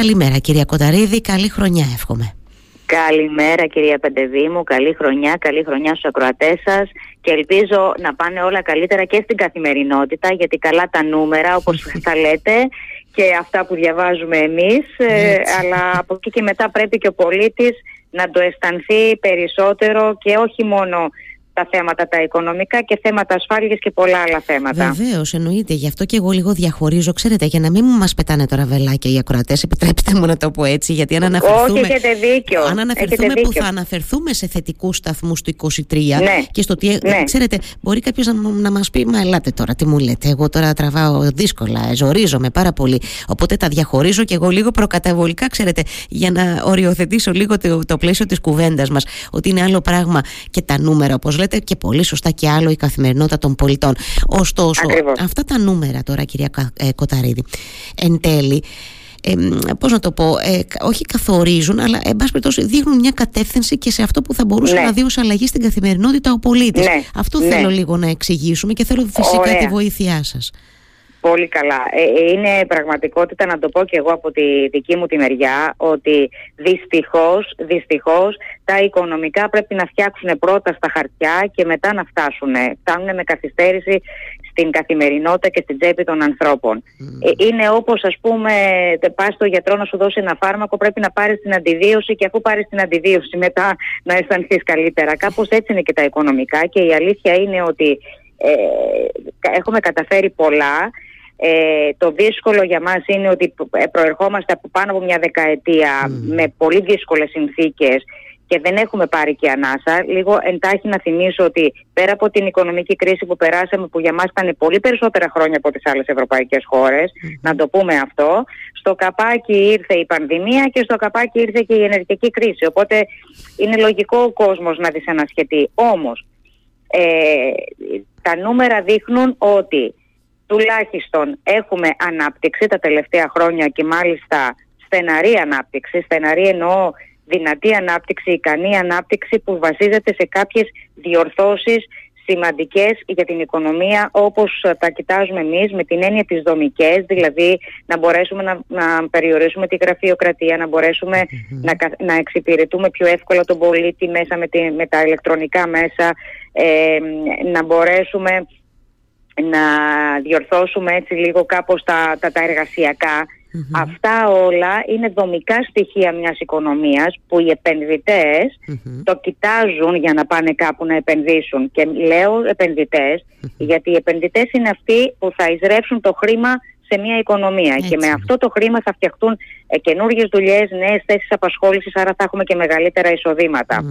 Καλημέρα κυρία Κονταρίδη, καλή χρονιά εύχομαι. Καλημέρα κυρία Πεντεδήμου, καλή χρονιά, καλή χρονιά στους ακροατές σας. Και ελπίζω να πάνε όλα καλύτερα και στην καθημερινότητα γιατί καλά τα νούμερα όπως θα λέτε και αυτά που διαβάζουμε εμείς. Ε, αλλά από εκεί και μετά πρέπει και ο πολίτης να το αισθανθεί περισσότερο και όχι μόνο τα θέματα τα οικονομικά και θέματα ασφάλειας και πολλά άλλα θέματα. Βεβαίως, εννοείται. Γι' αυτό και εγώ λίγο διαχωρίζω. Ξέρετε, για να μην μας πετάνε τώρα βελάκια οι ακροατές, επιτρέψτε μου να το πω έτσι. Γιατί αν αναφερθούμε. Όχι, έχετε δίκιο. Αν αναφερθούμε που θα αναφερθούμε σε θετικούς σταθμούς του 23 ναι. και στο τι. Ναι. Ξέρετε, μπορεί κάποιος να, να μας πει, Μα ελάτε τώρα, τι μου λέτε. Εγώ τώρα τραβάω δύσκολα, ζορίζομαι πάρα πολύ. Οπότε τα διαχωρίζω και εγώ λίγο προκαταβολικά, ξέρετε, για να οριοθετήσω λίγο το, το πλαίσιο της κουβέντας μας. Ότι είναι άλλο πράγμα και τα νούμερα, όπως λέτε και πολύ σωστά και άλλο η καθημερινότητα των πολιτών. Ωστόσο, αυτά τα νούμερα τώρα, κυρία ε, Κοταρίδη, εν τέλει, ε, πώς να το πω, ε, όχι καθορίζουν, αλλά εν πάση περιπτώσει δείχνουν μια κατεύθυνση και σε αυτό που θα μπορούσε ναι. να δει ως αλλαγή στην καθημερινότητα ο πολίτης. Ναι. Αυτό ναι. θέλω λίγο να εξηγήσουμε και θέλω φυσικά Ωραία. τη βοήθειά σας. Πολύ καλά. Ε, ε, είναι πραγματικότητα να το πω και εγώ από τη δική μου τη μεριά ότι δυστυχώς, δυστυχώς τα οικονομικά πρέπει να φτιάξουν πρώτα στα χαρτιά και μετά να φτάσουν. Φτάνουν με καθυστέρηση στην καθημερινότητα και στην τσέπη των ανθρώπων. Ε, είναι όπως ας πούμε πας στο γιατρό να σου δώσει ένα φάρμακο πρέπει να πάρεις την αντιδίωση και αφού πάρεις την αντιδίωση μετά να αισθανθείς καλύτερα. Κάπως έτσι είναι και τα οικονομικά και η αλήθεια είναι ότι ε, έχουμε καταφέρει πολλά ε, το δύσκολο για μας είναι ότι ε, προερχόμαστε από πάνω από μια δεκαετία με πολύ δύσκολες συνθήκες και δεν έχουμε πάρει και ανάσα. Λίγο εντάχει να θυμίσω ότι πέρα από την οικονομική κρίση που περάσαμε, που για μας ήταν πολύ περισσότερα χρόνια από τις άλλες ευρωπαϊκές χώρες, να το πούμε αυτό, στο καπάκι ήρθε η πανδημία και στο καπάκι ήρθε και η ενεργειακή κρίση. Οπότε είναι λογικό ο κόσμος να δυσανασχετεί. Όμως, ε, τα νούμερα δείχνουν ότι τουλάχιστον έχουμε ανάπτυξη τα τελευταία χρόνια και μάλιστα στεναρή ανάπτυξη, στεναρή εννοώ δυνατή ανάπτυξη, ικανή ανάπτυξη που βασίζεται σε κάποιες διορθώσεις σημαντικές για την οικονομία όπως τα κοιτάζουμε εμείς με την έννοια της δομικές, δηλαδή να μπορέσουμε να, να περιορίσουμε τη γραφειοκρατία, να μπορεσουμε να, να εξυπηρετούμε πιο εύκολα τον πολίτη μέσα με, τη, με τα ηλεκτρονικά μέσα, ε, να μπορέσουμε να διορθώσουμε έτσι λίγο κάπως τα, τα, εργασιακα Αυτά όλα είναι δομικά στοιχεία μιας οικονομίας που οι επενδυτες το κοιτάζουν για να πάνε κάπου να επενδύσουν. Και λέω γιατί οι επενδυτές είναι αυτοί που θα εισρεύσουν το χρήμα σε μια οικονομία. Και με αυτό το χρήμα θα φτιαχτούν ε, καινούργιες δουλειές, νέες θέσεις απασχόλησης, άρα θα έχουμε και μεγαλύτερα εισοδήματα.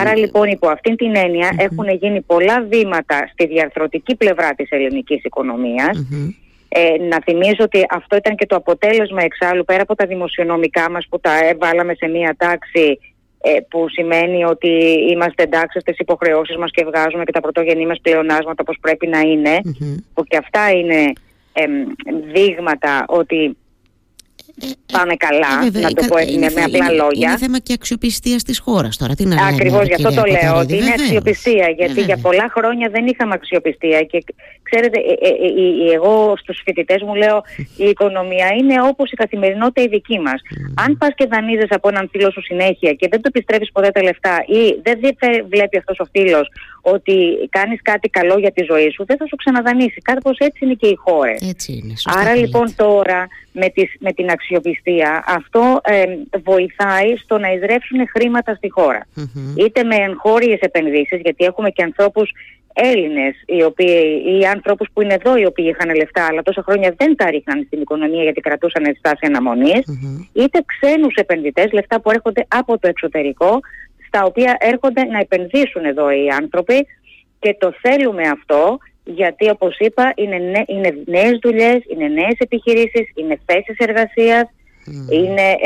Άρα λοιπόν υπό αυτήν την εννοια έχουν γίνει πολλά βήματα στη διαρθρωτική πλευρά της ελληνικής Ε, να θυμίζω ότι αυτό ήταν και το αποτέλεσμα εξάλλου πέρα από τα δημοσιονομικά μας που τα έβαλαμε σε μία τάξη ε, που σημαίνει ότι είμαστε εντάξει στις υποχρεώσεις μας και βγάζουμε και τα πρωτογενή μας πλεονάσματα όπως πρέπει να ειναι που και αυτά είναι δείγματα ότι πάμε καλά, ε, να το πω έτσι με απλά λόγια. Είναι θέμα και αξιοπιστίας της χώρας τώρα. Τι να Ακριβώς, γι' αυτό το λέω. Ότι είναι αξιοπιστία. Γιατί για πολλά χρόνια δεν είχαμε αξιοπιστία. Και ξέρετε, ε, ε, εγώ στους φοιτητές μου λέω: Η οικονομία είναι όπως η καθημερινότητα η δική μας. Αν πας και δανείζεσαι από έναν φίλο σου συνέχεια και δεν του επιστρέφεις ποτέ τα λεφτά ή δεν βλέπει αυτός ο φίλος ότι κάνεις κάτι καλό για τη ζωή σου, δεν θα σου ξαναδανείσει. Κάπως έτσι είναι και οι χώρες. Άρα λοιπόν τώρα με, τις, με την αξιοπιστία αυτό ε, βοηθάει στο να εισρεύσουν χρήματα στη χώρα. Είτε με εγχώριες επενδύσεις γιατί έχουμε και ανθρώπους Έλληνες οι οποίοι, ή ανθρώπους που είναι εδώ οι οποίοι είχαν λεφτά αλλά τόσα χρόνια δεν τα ρίχναν στην οικονομία γιατί κρατούσαν στάση αναμονής είτε ξένους επενδυτές, λεφτά που έρχονται από το εξωτερικό στα οποία έρχονται να επενδύσουν εδώ οι άνθρωποι και το θέλουμε αυτό γιατί όπως είπα είναι, νέ, είναι νέες δουλειές, είναι νέες επιχειρήσεις, είναι θέσεις εργασίας, είναι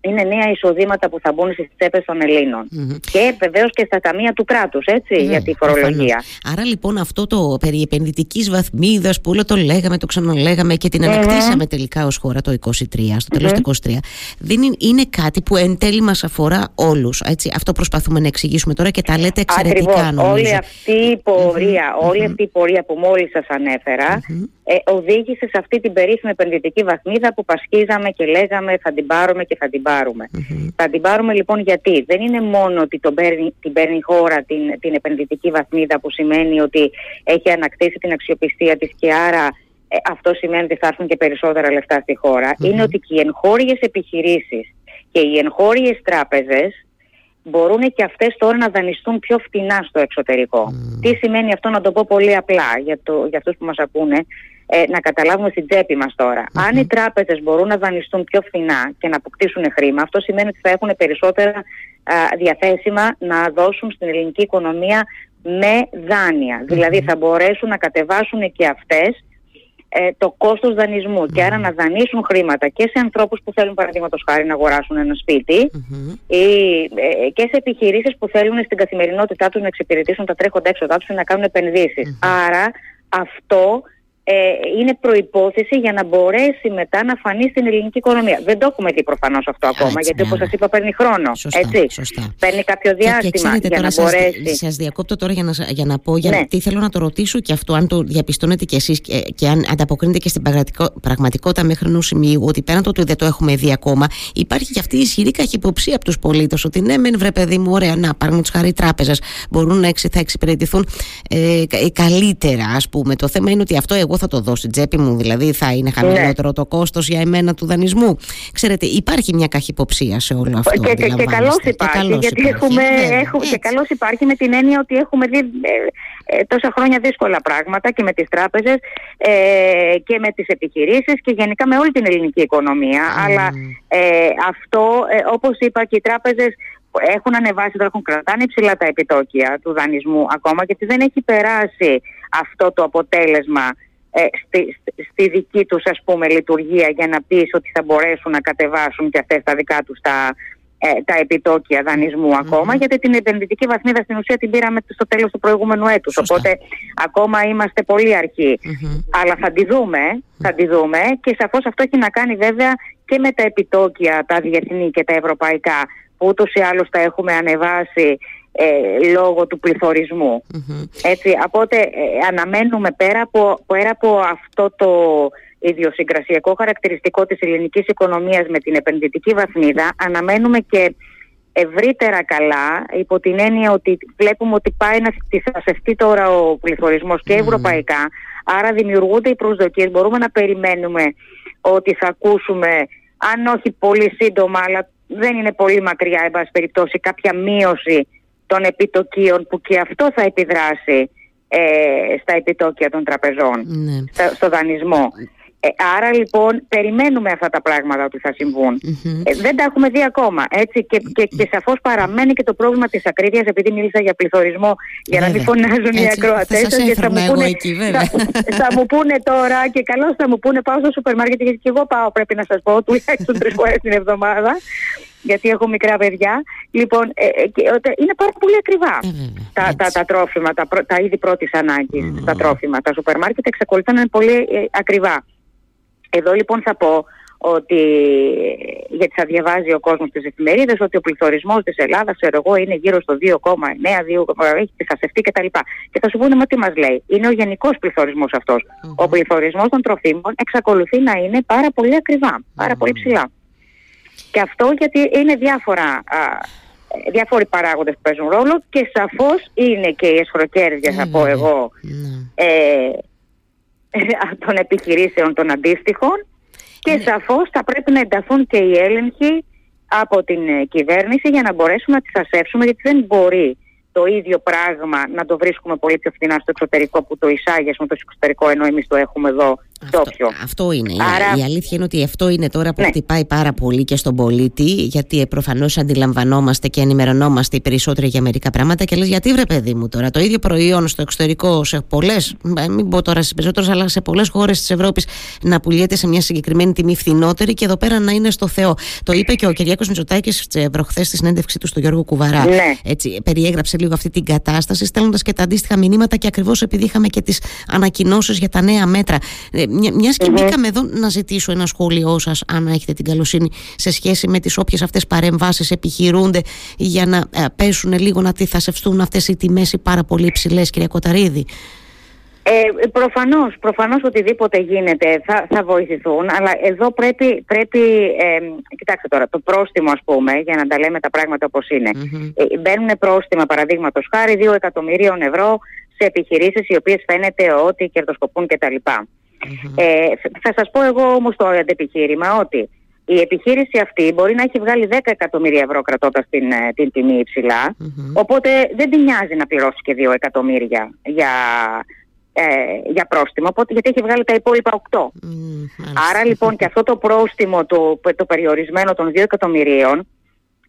είναι νέα εισοδήματα που θα μπουν στις τσέπες των ελληνων Και βεβαίως και στα ταμεία του κράτους, έτσι, για τη φορολογία. Άρα λοιπόν αυτό το περί επενδυτικής βαθμίδας που όλο το λέγαμε, το ξαναλέγαμε και την ανακτήσαμε τελικά ως χώρα το 23, στο τελο του 23, δεν είναι, είναι κάτι που εν τέλει μας αφορά όλους. Αυτό προσπαθούμε να εξηγήσουμε τώρα και τα λέτε εξαιρετικά Ακριβώς. Όλη αυτή η πορεία, όλη αυτή η πορεία που μόλις σας ανέφερα ε, οδήγησε σε αυτή την περίφημη επενδυτική βαθμίδα που πασχίζαμε και λέγαμε θα την πάρουμε και θα την πάρουμε. Θα την πάρουμε λοιπόν γιατί; Δεν είναι μόνο ότι τον παίρνει, την παίρνει η χώρα την, την επενδυτική βαθμίδα που σημαίνει ότι έχει ανακτήσει την αξιοπιστία της και άρα ε, αυτό σημαίνει ότι θα έρθουν και περισσότερα λεφτά στη χώρα. Είναι ότι και οι εγχώριες επιχειρήσεις και οι εγχώριες τράπεζες μπορούν και αυτές τώρα να δανειστούν πιο φτηνά στο εξωτερικό. Τι σημαίνει αυτό να το πω πολύ απλά για, το, για αυτούς που μας ακούνε, ε, να καταλάβουμε στην τσέπη μας τώρα. Αν οι τράπεζες μπορούν να δανειστούν πιο φθηνά και να αποκτήσουν χρήμα, αυτό σημαίνει ότι θα έχουν περισσότερα διαθέσιμα να δώσουν στην ελληνική οικονομία με δάνεια. Δηλαδή θα μπορέσουν να κατεβάσουν και αυτές ε, το κόστος δανεισμού. Και άρα να δανείσουν χρήματα και σε ανθρώπους που θέλουν παραδείγματος χάρη να αγοράσουν ένα σπίτι ή ε, και σε επιχειρήσεις που θέλουν στην καθημερινότητά τους να εξυπηρετήσουν τα τρέχοντα έξοδά τους και να κάνουν Άρα αυτό ε, είναι προϋπόθεση για να μπορέσει μετά να φανεί στην ελληνική οικονομία. Δεν το έχουμε δει προφανώς αυτό ακόμα, γιατί όπως σας είπα παίρνει χρόνο. Σωστά, έτσι. Σωστά. Παίρνει κάποιο διάστημα και, και για να σας, μπορέσει. Σας διακόπτω τώρα για να, για να πω, γιατί ναι. θέλω να το ρωτήσω και αυτό, αν το διαπιστώνετε κι εσείς και, και αν ανταποκρίνετε και στην πραγματικότητα μέχρι ενός σημείου, ότι πέραν το ότι δεν το έχουμε δει ακόμα, υπάρχει και αυτή η ισχυρή καχυποψία από τους πολίτες, ότι ναι, μεν βρε παιδί μου, ωραία, να πάρουν του χάρη τράπεζα, μπορούν να θα εξυπηρετηθούν ε, καλύτερα, ας πούμε. Το θέμα είναι ότι αυτό εγώ θα το δω στην τσέπη μου, δηλαδή θα είναι χαμηλότερο ναι. το κόστος για εμένα του δανεισμού. Ξέρετε, υπάρχει μια καχυποψία σε όλο αυτό. Και, και, και καλώς υπάρχει, γιατί υπάρχει. έχουμε, έχουμε, και καλώς υπάρχει με την έννοια ότι έχουμε δει ε, ε, τόσα χρόνια δύσκολα πράγματα και με τις τράπεζες ε, και με τις επιχειρήσεις και γενικά με όλη την ελληνική οικονομία. Αλλά ε, αυτό, ε, όπως είπα, και οι τράπεζες έχουν ανεβάσει, έχουν κρατάνε υψηλά τα επιτόκια του δανεισμού ακόμα γιατί δεν έχει περάσει αυτό το αποτέλεσμα ε, στη, στη, δική τους ας πούμε λειτουργία για να πεις ότι θα μπορέσουν να κατεβάσουν και αυτές τα δικά τους τα, ε, τα επιτόκια ακόμα γιατί την επενδυτική βαθμίδα στην ουσία την πήραμε στο τέλος του προηγούμενου έτους. Οπότε ακόμα είμαστε πολύ αλλά θα τη δούμε θα τη δούμε και σαφώς αυτό έχει να κάνει βέβαια και με τα επιτόκια τα διεθνή και τα ευρωπαϊκά που ούτως ή άλλως τα έχουμε ανεβάσει ε, λόγω του πληθωρισμού. Έτσι, οπότε ε, αναμένουμε πέρα από, πέρα από αυτό το ιδιοσυγκρασιακό χαρακτηριστικό της ελληνικής οικονομίας με την επενδυτική βαθμίδα, αναμένουμε και ευρύτερα καλά υπό την έννοια ότι βλέπουμε ότι πάει να θυσασευτεί τώρα ο πληθωρισμός και ευρωπαϊκά, άρα δημιουργούνται οι προσδοκίες, μπορούμε να περιμένουμε ότι θα ακούσουμε αν όχι πολύ σύντομα αλλά δεν είναι πολύ μακριά εν πάση περιπτώσει κάποια μείωση των επιτοκίων που και αυτό θα επιδράσει ε, στα επιτόκια των τραπεζών, ναι. στο δανεισμό. Ε, άρα λοιπόν περιμένουμε αυτά τα πράγματα ότι θα συμβουν ε, δεν τα έχουμε δει ακόμα. Έτσι, και, και, και σαφώς παραμένει και το πρόβλημα της ακρίβειας, επειδή μίλησα για πληθωρισμό, για να μην φωνάζουν οι ακροατές και θα μου, πούνε, θα, μου πούνε τώρα και καλώς θα μου πούνε πάω στο σούπερ μάρκετ γιατί και εγώ πάω πρέπει να σας πω τουλάχιστον τρεις φορές την εβδομάδα γιατί έχω μικρά παιδιά. Λοιπόν, ε, ε είναι πάρα πολύ ακριβά ε, τα, τα, τα, τρόφιμα, τα, τα είδη πρώτης ανάγκης, τα τρόφιμα. Τα σούπερ μάρκετ εξακολουθούν να είναι πολύ ε, ακριβά. Έχει λοιπόν θα πω ότι, γιατί θα διαβάζει ο κόσμος τις εφημερίδες, ότι ο πληθωρισμός της Ελλάδας, ξέρω εγώ, είναι γύρω στο 2,9, 2, έχει πισασευτεί κτλ. Και θα σου πούνε, μα τι μας λέει. Είναι ο γενικός πληθωρισμός Ο πληθωρισμός των τροφίμων εξακολουθεί να είναι πάρα πολύ ακριβά, πάρα πολύ ψηλά. Και αυτό γιατί είναι διάφορα, α, διάφοροι παράγοντες που παίζουν ρόλο και σαφώς είναι και οι εσχροκέρδειες, θα πω εγώ, ναι. ε, των επιχειρήσεων των αντίστοιχων και ναι. σαφώς θα πρέπει να ενταθούν και οι έλεγχοι από την ε, κυβέρνηση για να μπορέσουμε να τις ασέψουμε γιατί δεν μπορεί το ίδιο πράγμα να το βρίσκουμε πολύ πιο φθηνά στο εξωτερικό που το εισάγει με το εξωτερικό ενώ εμείς το έχουμε εδώ αυτό, αυτό είναι. Άρα... Η αλήθεια είναι ότι αυτό είναι τώρα που ναι. χτυπάει πάρα πολύ και στον πολίτη, γιατί προφανώς αντιλαμβανόμαστε και ενημερωνόμαστε οι περισσότεροι για μερικά πράγματα και λες, γιατί βρε παιδί μου τώρα, το ίδιο προϊόν στο εξωτερικό, σε πολλές, μην πω τώρα στι περισσότερες, αλλά σε πολλές χώρες της Ευρώπης να πουλιέται σε μια συγκεκριμένη τιμή φθηνότερη και εδώ πέρα να είναι στο Θεό. Το είπε και ο Κυριάκος Μητσοτάκης προχθές στη συνέντευξή του στο Γιώργο Κουβαρά. Ναι. Έτσι, περιέγραψε λίγο αυτή την κατάσταση, στέλνοντας και τα αντίστοιχα μηνύματα και ακριβώς επειδή είχαμε και τις ανακοινώσεις για τα νέα μέτρα. Ε, μιας και μπήκαμε εδώ να ζητήσω ένα σχόλιο σας, αν έχετε την καλοσύνη, σε σχέση με τις όποιες αυτές παρεμβάσεις επιχειρούνται για να ε, πέσουν λίγο να τυθασευστούν αυτές οι τιμές οι πάρα πολύ υψηλές, κυρία Κοταρίδη. Ε, προφανώς, προφανώς οτιδήποτε γίνεται θα, θα βοηθηθούν, αλλά εδώ πρέπει, πρέπει ε, κοιτάξτε τώρα, το πρόστιμο ας πούμε, για να τα λέμε τα πράγματα όπως είναι. Ε, μπαίνουν πρόστιμα παραδείγματος χάρη 2 εκατομμυρίων ευρώ σε επιχειρήσεις οι οποίες φαίνεται ότι κερδοσκοπούν κτλ. Ε, θα σας πω εγώ όμως το αντεπιχείρημα ότι η επιχείρηση αυτή μπορεί να έχει βγάλει 10 εκατομμύρια ευρώ κρατώντας την, ε, την τιμή οπότε δεν την νοιάζει να πληρώσει και 2 εκατομμύρια για, ε, για πρόστιμο, οπότε, γιατί έχει βγάλει τα υπόλοιπα 8. Άρα λοιπόν και αυτό το πρόστιμο το, το περιορισμένο των 2 εκατομμυρίων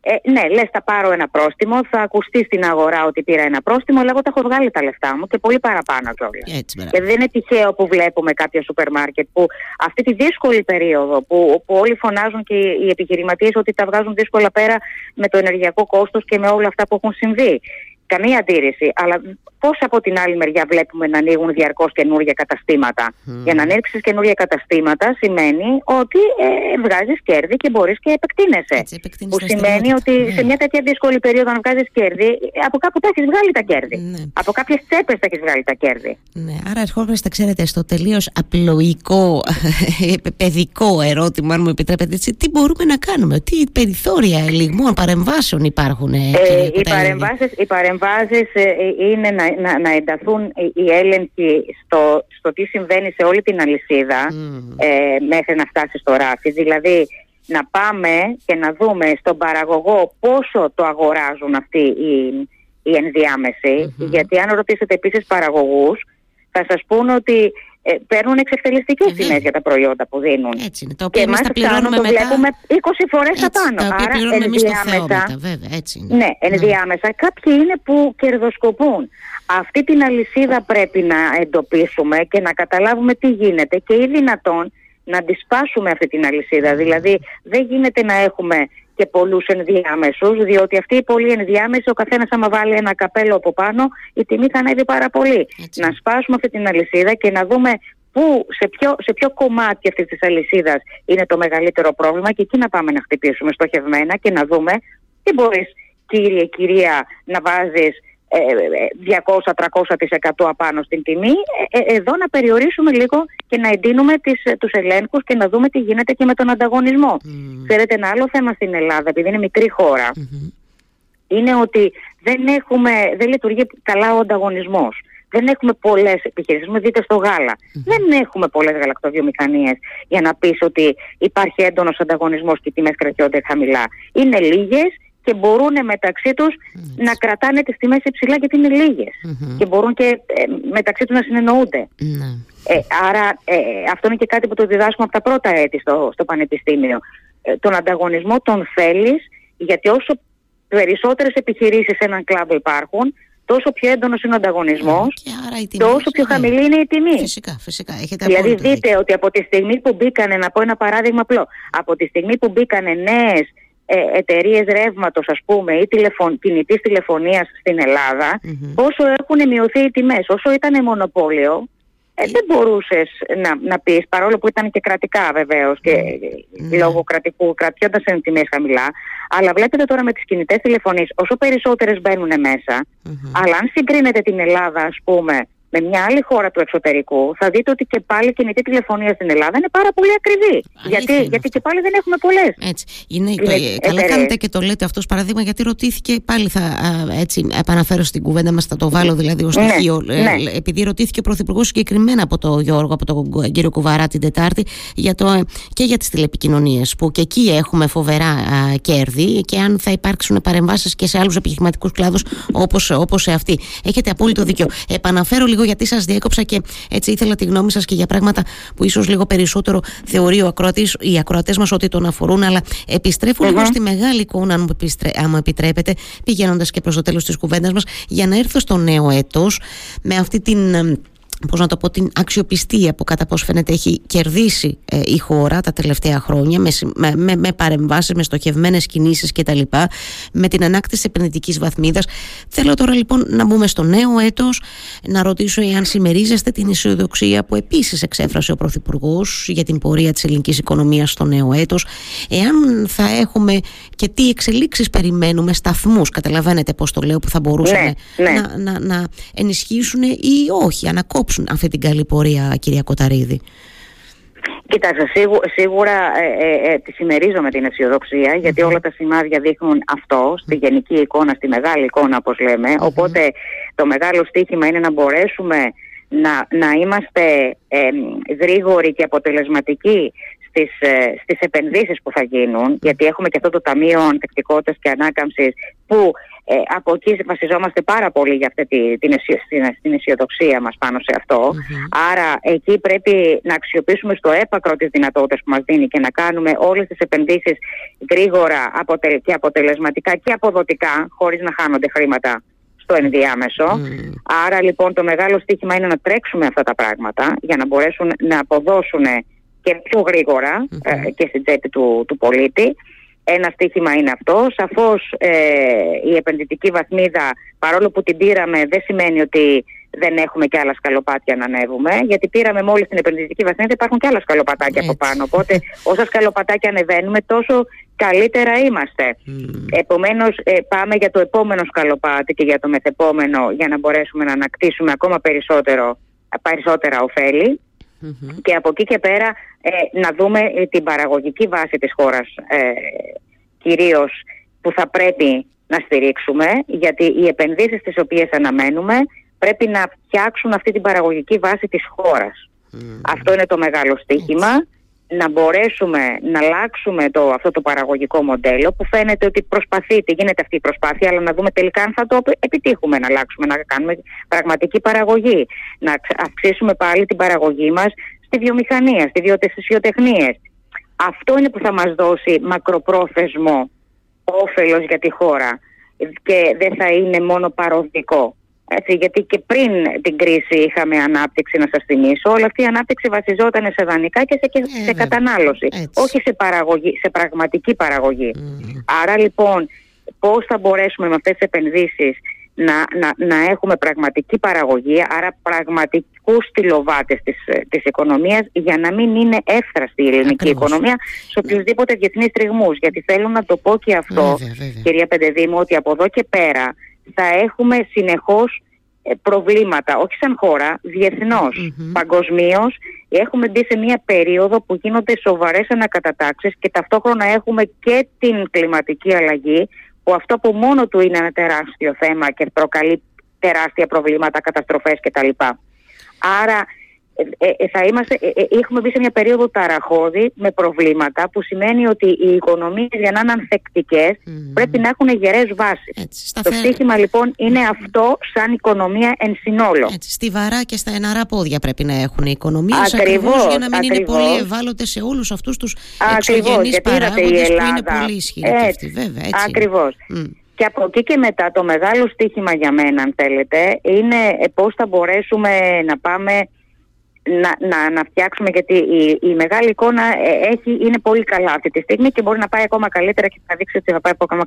ε, ναι, λες, θα πάρω ένα πρόστιμο, θα ακουστεί στην αγορά ότι πήρα ένα πρόστιμο, αλλά εγώ τα έχω βγάλει τα λεφτά μου και πολύ παραπάνω κιόλας. Και δεν είναι τυχαίο που βλέπουμε κάποια σούπερ μάρκετ που αυτή τη δύσκολη περίοδο που, που όλοι φωνάζουν και οι επιχειρηματίες ότι τα βγάζουν δύσκολα πέρα με το ενεργειακό κόστος και με όλα αυτά που έχουν συμβεί. Καμία αντίρρηση. Αλλά πώς από την άλλη μεριά βλέπουμε να ανοίγουν διαρκώς καινούργια καταστήματα. Για να ανοίξει καινούργια καταστήματα σημαίνει ότι ε, βγάζεις κέρδη και μπορείς και επεκτείνεσαι. Έτσι, που σημαίνει ότι ναι. σε μια τέτοια δύσκολη περίοδο, αν βγάζεις κέρδη, από κάπου τα έχεις βγάλει τα κέρδη. Ναι. Από κάποιες τσέπες τα έχεις βγάλει τα κέρδη. Ναι. Άρα, ερχόμαστε, ξέρετε, στο τελείως απλοϊκό, παιδικό ερώτημα, αν μου επιτρέπετε έτσι, τι μπορούμε να κάνουμε, τι περιθώρια ελιγμών, παρεμβάσεων υπάρχουν. Ε, οι παρεμβάσεις ε, είναι να να, να ενταθούν οι έλεγχοι στο, στο τι συμβαίνει σε όλη την αλυσίδα ε, μέχρι να φτάσει στο ράφι. Δηλαδή να πάμε και να δούμε στον παραγωγό πόσο το αγοράζουν αυτοί οι, οι ενδιάμεσοι. Γιατί αν ρωτήσετε επίσης παραγωγούς θα σας πούν ότι ε, παίρνουν εξευτελιστικές mm-hmm. τιμές για τα προϊόντα που δίνουν. Έτσι είναι. Το οποίο εμείς τα πληρώνουμε το μετά. βλέπουμε 20 φορές απάνω. Τα οποία πληρώνουμε εμείς το Θεό μετά, βέβαια. Έτσι είναι. Ναι, ενδιάμεσα. Ναι. Κάποιοι είναι που κερδοσκοπούν. Αυτή την αλυσίδα πρέπει να εντοπίσουμε και να καταλάβουμε τι γίνεται και ή δυνατόν να αντισπάσουμε αυτή την αλυσίδα. Δηλαδή δεν γίνεται να έχουμε και πολλούς ενδιάμεσους, διότι αυτοί οι πολλοί ενδιάμεσοι, ο καθένας άμα βάλει ένα καπέλο από πάνω, η τιμή θα ανέβει πάρα πολύ. Να σπάσουμε αυτή την αλυσίδα και να δούμε πού, σε ποιο, σε ποιο κομμάτι αυτής της αλυσίδας είναι το μεγαλύτερο πρόβλημα και εκεί να πάμε να χτυπήσουμε στοχευμένα και να δούμε τι μπορείς κύριε, κυρία να βάζεις 200-300% απάνω στην τιμή, ε, ε, εδώ να περιορίσουμε λίγο και να εντείνουμε τις, ε, τους ελέγχους και να δούμε τι γίνεται και με τον ανταγωνισμό. Mm. Ξέρετε ένα άλλο θέμα στην Ελλάδα, επειδή είναι μικρή είναι ότι δεν, έχουμε, δεν λειτουργεί καλά ο ανταγωνισμός. Δεν έχουμε πολλές επιχειρήσεις. Με δείτε στο γαλα Δεν έχουμε πολλές γαλακτοβιομηχανίες για να πεις ότι υπάρχει έντονος ανταγωνισμός και οι τιμές κρατιόνται χαμηλά. Είναι λίγες και μπορούν μεταξύ τους να κρατάνε τις τιμές υψηλά γιατί είναι και μπορούν και ε, μεταξύ τους να συνεννοούνται. Ναι. Ε, άρα ε, αυτό είναι και κάτι που το διδάσκουμε από τα πρώτα έτη στο, στο Πανεπιστήμιο. Ε, τον ανταγωνισμό τον θέλεις γιατί όσο περισσότερες επιχειρήσεις σε έναν κλάδο υπάρχουν τόσο πιο έντονος είναι ο ανταγωνισμός, τόσο πιο χαμηλή είναι η τιμή. Φυσικά, φυσικά. Έχετε δηλαδή, δείτε ότι από τη στιγμή που μπήκανε, να πω ένα παράδειγμα απλό, από τη στιγμή που μπήκανε νέες ε, εταιρείες ρεύματος, ας πούμε, ή τηλεφων, κινητής τηλεφωνίας στην ελλαδα πόσο έχουν μειωθεί οι τιμές. Όσο ήταν μονοπόλιο, ε, δεν μπορούσες να, να πεις, παρόλο που ήταν και κρατικά βεβαίως και mm. λόγω κρατικού, κρατιώντας εν τιμές χαμηλά. Αλλά βλέπετε τώρα με τις κινητές τηλεφωνίες, όσο περισσότερες μπαίνουν μέσα, αλλά αν συγκρίνετε την Ελλάδα, ας πούμε, με μια άλλη χώρα του εξωτερικού, θα δείτε ότι και πάλι η κινητή τηλεφωνία στην Ελλάδα είναι πάρα πολύ ακριβή. Γιατί, γιατί και πάλι δεν έχουμε πολλές. Έτσι. Είναι, είναι καλά κάνετε και το λέτε αυτό παραδείγμα, γιατί ρωτήθηκε πάλι θα έτσι, επαναφέρω στην κουβέντα μας, θα το βάλω δηλαδή ως ναι, στοιχείο. Ναι, ναι. Επειδή ρωτήθηκε ο Πρωθυπουργός συγκεκριμένα από τον Γιώργο, από τον κύριο Κουβαρά την Τετάρτη, για το, και για τις τηλεπικοινωνίες, που και εκεί έχουμε φοβερά α, κέρδη και αν θα υπάρξουν παρεμβάσεις και σε άλλους επιχειρηματικούς κλάδους όπως σε αυτή. Έχετε απόλυτο δίκιο. Επαναφέρω λίγο γιατί σας διέκοψα και έτσι ήθελα τη γνώμη σας και για πράγματα που ίσως λίγο περισσότερο θεωρεί ο ακροατής, οι ακροατές μας ότι τον αφορούν. Αλλά επιστρέφω λίγο στη μεγάλη εικόνα, αν μου, επιτρέπετε, πηγαίνοντας και προς το τέλος της κουβέντας μας, για να έρθω στο νέο έτος με αυτή την πώς να το πω, την αξιοπιστία που κατά πώς φαίνεται έχει κερδίσει ε, η χώρα τα τελευταία χρόνια με, με, με παρεμβάσεις, με στοχευμένες κινήσεις κτλ. Με την ανάκτηση επενδυτικής βαθμίδας. Θέλω τώρα λοιπόν να μπούμε στο νέο έτος, να ρωτήσω εάν συμμερίζεστε την αισιοδοξία που επίσης εξέφρασε ο Πρωθυπουργός για την πορεία της ελληνικής οικονομίας στο νέο έτος, εάν θα έχουμε και τι εξελίξεις περιμένουμε, σταθμούς, καταλαβαίνετε πώς το λέω, που θα μπορούσαν ναι, ναι. Να, να, να ενισχύσουν ή όχι, ανακόψουν κόψουν αυτή την καλή πορεία, κυρία Κοταρίδη. Κοιτάξτε, σίγουρα ε, ε, ε, τη συμμερίζομαι την αισιοδοξία γιατί όλα τα σημάδια δείχνουν αυτό στη γενική εικόνα, στη μεγάλη εικόνα όπως λέμε. Οπότε το μεγάλο στίχημα είναι να μπορέσουμε να, να είμαστε ε, γρήγοροι και αποτελεσματικοί στις, ε, στις επενδύσεις που θα γίνουν γιατί έχουμε και αυτό το Ταμείο Ανθεκτικότητας και Ανάκαμψης που ε, από εκεί βασιζόμαστε πάρα πολύ για αυτή την, την, αισιοδοξία μας πάνω σε αυτο Άρα εκεί πρέπει να αξιοποιήσουμε στο έπακρο τις δυνατότητες που μας δίνει και να κάνουμε όλες τις επενδύσεις γρήγορα και αποτελεσματικά και αποδοτικά χωρίς να χάνονται χρήματα στο ενδιάμεσο. Άρα λοιπόν το μεγάλο στίχημα είναι να τρέξουμε αυτά τα πράγματα για να μπορέσουν να αποδώσουν και πιο γρήγορα ε, και στην τσέπη του, του πολίτη. Ένα στίχημα είναι αυτό. Σαφώς ε, η επενδυτική βαθμίδα παρόλο που την πήραμε δεν σημαίνει ότι δεν έχουμε και άλλα σκαλοπάτια να ανέβουμε, γιατί πήραμε μόλις την επενδυτική βαθμίδα, υπάρχουν και άλλα σκαλοπατάκια από πάνω. Οπότε, όσα σκαλοπατάκια ανεβαίνουμε, τόσο καλύτερα είμαστε. Mm. Επομένως, ε, πάμε για το επόμενο σκαλοπάτι και για το μεθεπόμενο, για να μπορέσουμε να ανακτήσουμε ακόμα περισσότερο, περισσότερα Και από εκεί και πέρα ε, να δούμε ε, την παραγωγική βάση της χώρας ε, κυρίως που θα πρέπει να στηρίξουμε γιατί οι επενδύσεις τις οποίες αναμένουμε πρέπει να φτιάξουν αυτή την παραγωγική βάση της χώρας. Αυτό είναι το μεγάλο στίχημα. Να μπορέσουμε να αλλάξουμε το, αυτό το παραγωγικό μοντέλο που φαίνεται ότι προσπαθείται, γίνεται αυτή η προσπάθεια, αλλά να δούμε τελικά αν θα το επιτύχουμε να αλλάξουμε, να κάνουμε πραγματική παραγωγή. Να αυξήσουμε πάλι την παραγωγή μας στη βιομηχανία, στη βιοτεχνίες. Αυτό είναι που θα μας δώσει μακροπρόθεσμο όφελος για τη χώρα και δεν θα είναι μόνο παροδικό. Έτσι, γιατί και πριν την κρίση είχαμε ανάπτυξη, να σας θυμίσω, όλη αυτή η ανάπτυξη βασιζόταν σε δανεικά και σε, σε κατανάλωση, όχι σε, παραγωγή, σε πραγματική παραγωγή. Άρα λοιπόν, πώς θα μπορέσουμε με αυτές τις επενδύσεις να, να, να έχουμε πραγματική παραγωγή, άρα πραγματικούς στυλοβάτες της, της οικονομίας για να μην είναι εύθραστη η ελληνική οικονομία σε οποιουσδήποτε διεθνείς τριγμούς. Γιατί θέλω να το πω και αυτό, κυρία Πεντεδήμου, ότι από εδώ και πέρα θα έχουμε συνεχώς ε, προβλήματα, όχι σαν χώρα, διεθνώς, παγκοσμίως. Έχουμε μπει σε μια περίοδο που γίνονται σοβαρές ανακατατάξεις και ταυτόχρονα έχουμε και την κλιματική αλλαγή που αυτό που μόνο του είναι ένα τεράστιο θέμα και προκαλεί τεράστια προβλήματα, καταστροφές κτλ. Άρα ε, ε, θα είμαστε, ε, έχουμε μπει σε μια περίοδο ταραχώδη με προβλήματα που σημαίνει ότι οι οικονομίες για να είναι ανθεκτικές πρέπει να έχουν γερές βάσεις. Το στίχημα λοιπόν είναι αυτό σαν οικονομία εν συνόλο. Έτσι, στιβαρά και στα εναρά πόδια πρέπει να έχουν οι οικονομίες ακριβώς, για να μην είναι πολύ ευάλωτες σε όλους αυτούς τους εξωγενείς παράγοντες που είναι πολύ ισχυροί αυτοί βέβαια. Έτσι ακριβώς. Και από εκεί και μετά το μεγάλο στίχημα για μένα αν θέλετε είναι πώς θα μπορέσουμε να πάμε να, να, να φτιάξουμε γιατί η, η μεγάλη εικόνα ε, έχει, είναι πολύ καλά αυτή τη στιγμή και μπορεί να πάει ακόμα καλύτερα και θα δείξει ότι θα πάει ακόμα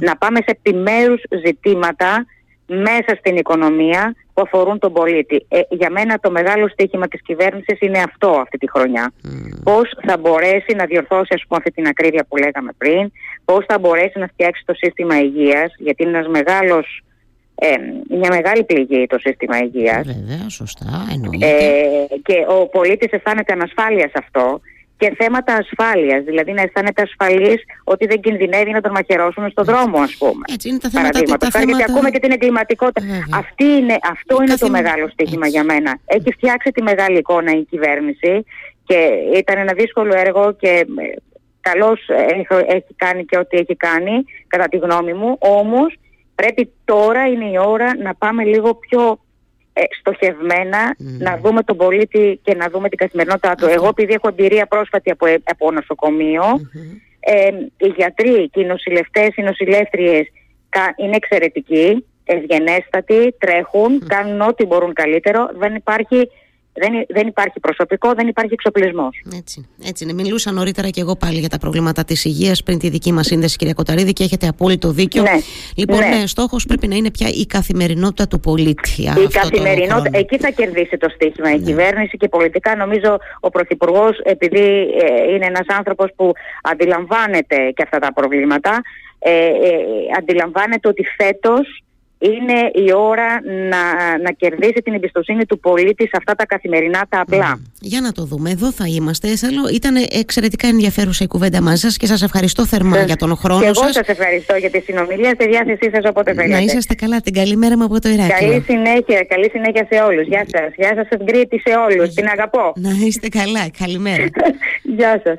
Να πάμε σε επιμέρους ζητήματα μέσα στην οικονομία που αφορούν τον πολίτη. Ε, για μένα το μεγάλο στοίχημα της κυβέρνησης είναι αυτό αυτή τη χρονιά. Mm. Πώς θα μπορέσει να διορθώσει ας πούμε αυτή την ακρίβεια που λέγαμε πριν, πώς θα μπορέσει να φτιάξει το σύστημα υγείας, γιατί είναι ένας μεγάλος ε, μια μεγάλη πληγή το σύστημα υγείας. Βέβαια, σωστά, εννοείται. Ε, και ο πολίτης αισθάνεται ανασφάλεια σε αυτό και θέματα ασφάλειας, δηλαδή να αισθάνεται ασφαλής ότι δεν κινδυνεύει να τον μαχαιρώσουν στον δρόμο, ας πούμε. Έτσι είναι τα θέματα. Τα θέματα... Γιατί ακούμε και την εγκληματικότητα. Αυτή είναι, αυτό είναι το μεγάλο στοίχημα για μένα. Έχει φτιάξει τη μεγάλη εικόνα η κυβέρνηση και ήταν ένα δύσκολο έργο και ε, καλώς έχει κάνει και ό,τι έχει κάνει, κατά τη γνώμη μου, όμως Πρέπει τώρα είναι η ώρα να πάμε λίγο πιο ε, στοχευμένα να δούμε τον πολίτη και να δούμε την καθημερινότητά του. Εγώ επειδή έχω εμπειρία πρόσφατη από, ε, από νοσοκομείο, ε, οι γιατροί και οι νοσηλευτές, οι νοσηλεύτριες είναι εξαιρετικοί, ευγενέστατοι, τρέχουν, κάνουν ό,τι μπορούν καλύτερο. Δεν υπάρχει δεν, δεν υπάρχει προσωπικό, δεν υπάρχει εξοπλισμός. Έτσι, έτσι είναι. Μιλούσα νωρίτερα και εγώ πάλι για τα προβλήματα της υγείας πριν τη δική μας σύνδεση, κυρία Κοταρίδη, και έχετε απόλυτο δίκιο. Ναι, λοιπόν, ναι. ναι στόχος πρέπει να είναι πια η καθημερινότητα του πολίτη. Η καθημερινότητα, εκεί θα κερδίσει το στίχημα η ναι. κυβέρνηση και πολιτικά. Νομίζω ο Πρωθυπουργός, επειδή ε, είναι ένας άνθρωπος που αντιλαμβάνεται και αυτά τα προβλήματα, ε, ε, αντιλαμβάνεται ότι φέτος είναι η ώρα να, να κερδίσει την εμπιστοσύνη του πολίτη σε αυτά τα καθημερινά τα απλά. Για να το δούμε. Εδώ θα είμαστε. Ήταν εξαιρετικά ενδιαφέρουσα η κουβέντα μαζί σας και σας ευχαριστώ θερμά για τον χρόνο σα. Και εγώ σας ευχαριστώ για τη συνομιλία στη διάθεσή σας όποτε θέλετε. Να είσαστε καλά. Την καλή μέρα μου από το Ηράκλειο. Καλή συνέχεια, καλή συνέχεια σε όλους. Γεια σας. Γεια σας, Γκρίτη, σε όλους. Την αγαπώ. Να είστε καλά. Καλημέρα. Γεια σας.